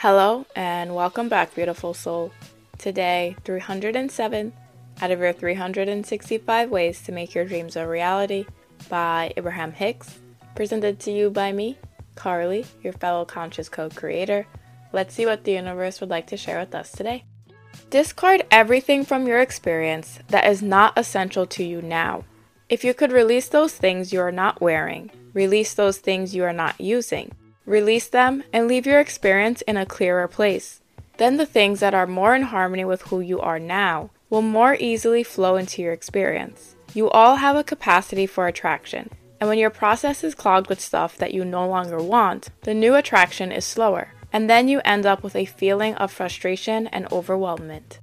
Hello and welcome back, beautiful soul. Today, 307 out of your 365 ways to make your dreams a reality by Abraham Hicks, presented to you by me, Carlie, your fellow conscious co creator. Let's see what the universe would like to share with us today. Discard everything from your experience that is not essential to you now. If you could release those things you are not wearing, release those things you are not using, release them and leave your experience in a clearer place. Then the things that are more in harmony with who you are now will more easily flow into your experience. You all have a capacity for attraction, and when your process is clogged with stuff that you no longer want, the new attraction is slower, and then you end up with a feeling of frustration and overwhelmment.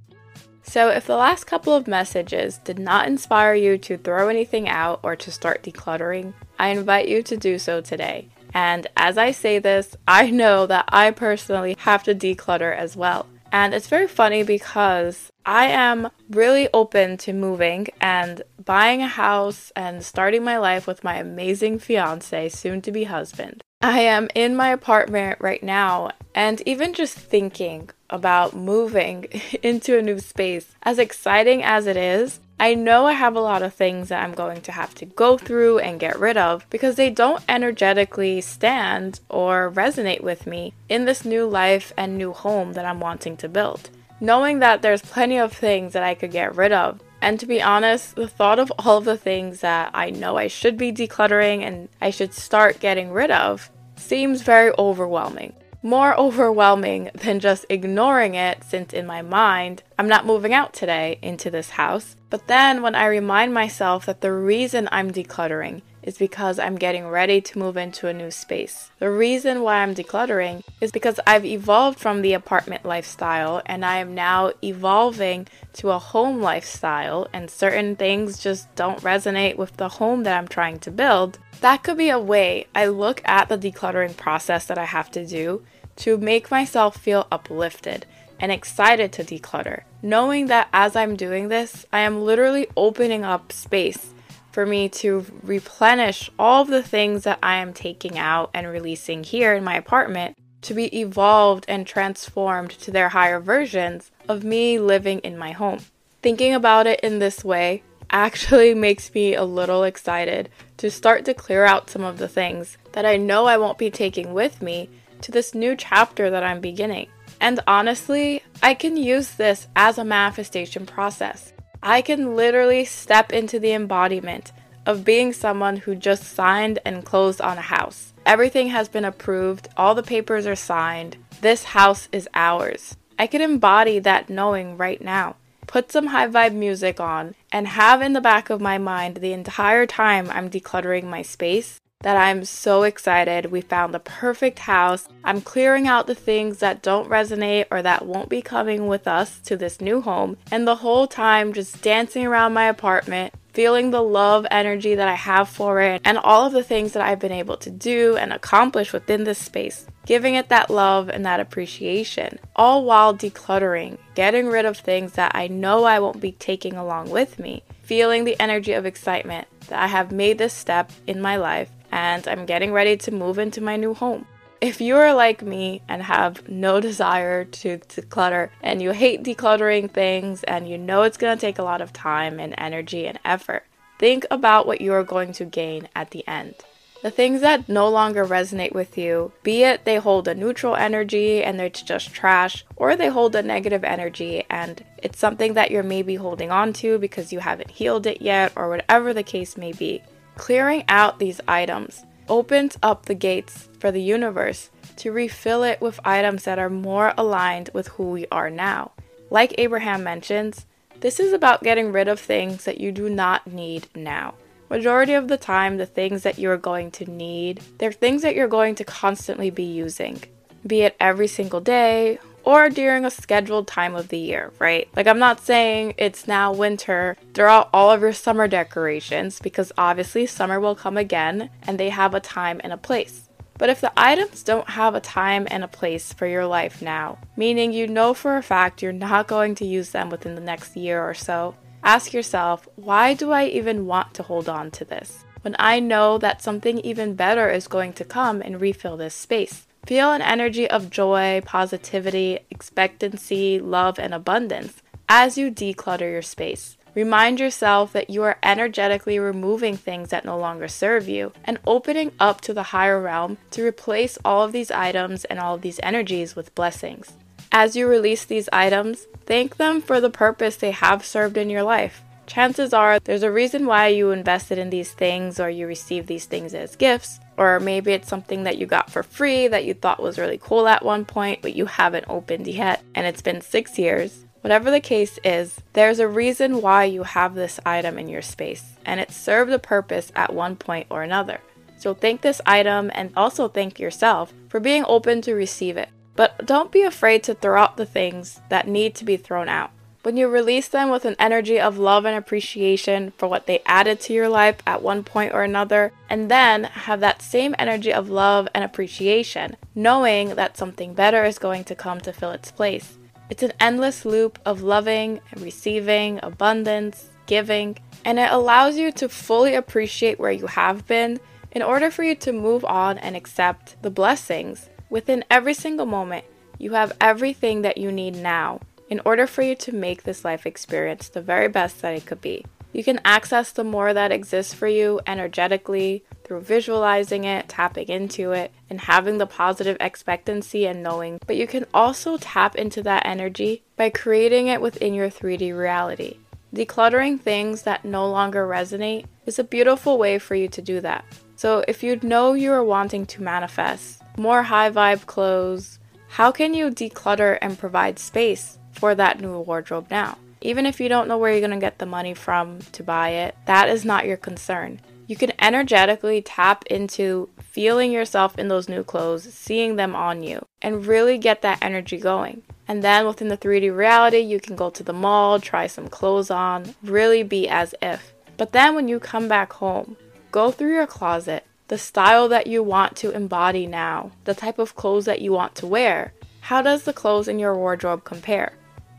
So, if the last couple of messages did not inspire you to throw anything out or to start decluttering, I invite you to do so today. And as I say this, I know that I personally have to declutter as well. And it's very funny because I am really open to moving and buying a house and starting my life with my amazing fiance, soon to be husband. I am in my apartment right now, and even just thinking about moving into a new space, as exciting as it is, I know I have a lot of things that I'm going to have to go through and get rid of because they don't energetically stand or resonate with me in this new life and new home that I'm wanting to build knowing that there's plenty of things that I could get rid of. And to be honest, the thought of all of the things that I know I should be decluttering and I should start getting rid of seems very overwhelming. More overwhelming than just ignoring it, since in my mind, I'm not moving out today into this house. But then when I remind myself that the reason I'm decluttering is because I'm getting ready to move into a new space. The reason why I'm decluttering is because I've evolved from the apartment lifestyle and I am now evolving to a home lifestyle, and certain things just don't resonate with the home that I'm trying to build. That could be a way I look at the decluttering process that I have to do to make myself feel uplifted and excited to declutter, knowing that as I'm doing this, I am literally opening up space for me to replenish all of the things that I am taking out and releasing here in my apartment to be evolved and transformed to their higher versions of me living in my home. Thinking about it in this way actually makes me a little excited to start to clear out some of the things that I know I won't be taking with me to this new chapter that I'm beginning. And honestly, I can use this as a manifestation process. I can literally step into the embodiment of being someone who just signed and closed on a house. Everything has been approved, all the papers are signed. This house is ours. I can embody that knowing right now. Put some high vibe music on and have in the back of my mind the entire time I'm decluttering my space that I'm so excited. We found the perfect house. I'm clearing out the things that don't resonate or that won't be coming with us to this new home. And the whole time, just dancing around my apartment, feeling the love energy that I have for it, and all of the things that I've been able to do and accomplish within this space. Giving it that love and that appreciation, all while decluttering, getting rid of things that I know I won't be taking along with me, feeling the energy of excitement that I have made this step in my life and I'm getting ready to move into my new home. If you are like me and have no desire to declutter and you hate decluttering things and you know it's going to take a lot of time and energy and effort, think about what you are going to gain at the end. The things that no longer resonate with you, be it they hold a neutral energy and it's just trash, or they hold a negative energy and it's something that you're maybe holding on to because you haven't healed it yet, or whatever the case may be. Clearing out these items opens up the gates for the universe to refill it with items that are more aligned with who we are now. Like Abraham mentions, this is about getting rid of things that you do not need now. Majority of the time, the things that you're going to need, they're things that you're going to constantly be using, be it every single day or during a scheduled time of the year, right? Like, I'm not saying it's now winter, throw out all of your summer decorations because obviously summer will come again and they have a time and a place. But if the items don't have a time and a place for your life now, meaning you know for a fact you're not going to use them within the next year or so, ask yourself, why do I even want to hold on to this? When I know that something even better is going to come and refill this space. Feel an energy of joy, positivity, expectancy, love, and abundance as you declutter your space. Remind yourself that you are energetically removing things that no longer serve you and opening up to the higher realm to replace all of these items and all of these energies with blessings. As you release these items, thank them for the purpose they have served in your life. Chances are there's a reason why you invested in these things or you received these things as gifts, or maybe it's something that you got for free that you thought was really cool at one point but you haven't opened yet and it's been six years. Whatever the case is, there's a reason why you have this item in your space, and it served a purpose at one point or another. So thank this item and also thank yourself for being open to receive it. But don't be afraid to throw out the things that need to be thrown out. When you release them with an energy of love and appreciation for what they added to your life at one point or another, and then have that same energy of love and appreciation, knowing that something better is going to come to fill its place. It's an endless loop of loving, receiving, abundance, giving, and it allows you to fully appreciate where you have been in order for you to move on and accept the blessings. Within every single moment, you have everything that you need now in order for you to make this life experience the very best that it could be. You can access the more that exists for you energetically, through visualizing it, tapping into it, and having the positive expectancy and knowing. But you can also tap into that energy by creating it within your 3D reality. Decluttering things that no longer resonate is a beautiful way for you to do that. So, if you know you are wanting to manifest more high vibe clothes, how can you declutter and provide space for that new wardrobe now? Even if you don't know where you're going to get the money from to buy it, that is not your concern. You can energetically tap into feeling yourself in those new clothes, seeing them on you, and really get that energy going. And then within the 3D reality, you can go to the mall, try some clothes on, really be as if. But then when you come back home, go through your closet, the style that you want to embody now, the type of clothes that you want to wear. How does the clothes in your wardrobe compare?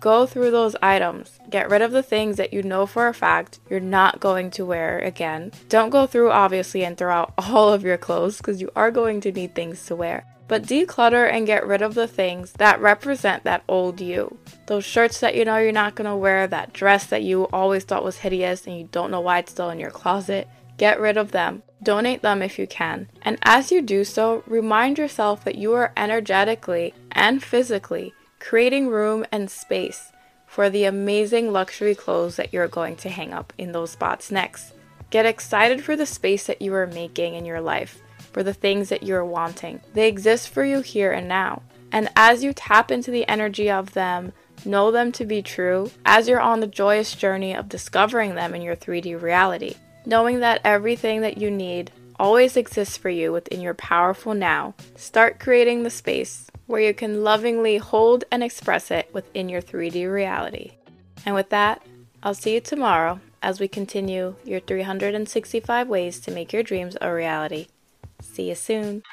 Go through those items. Get rid of the things that you know for a fact you're not going to wear again. Don't go through, obviously, and throw out all of your clothes because you are going to need things to wear. But declutter and get rid of the things that represent that old you. Those shirts that you know you're not going to wear, that dress that you always thought was hideous and you don't know why it's still in your closet. Get rid of them. Donate them if you can. And as you do so, remind yourself that you are energetically and physically creating room and space for the amazing luxury clothes that you're going to hang up in those spots next. Get excited for the space that you are making in your life, for the things that you're wanting. They exist for you here and now. And as you tap into the energy of them, know them to be true as you're on the joyous journey of discovering them in your 3D reality. Knowing that everything that you need always exists for you within your powerful now, start creating the space where you can lovingly hold and express it within your 3D reality. And with that, I'll see you tomorrow as we continue your 365 ways to make your dreams a reality. See you soon.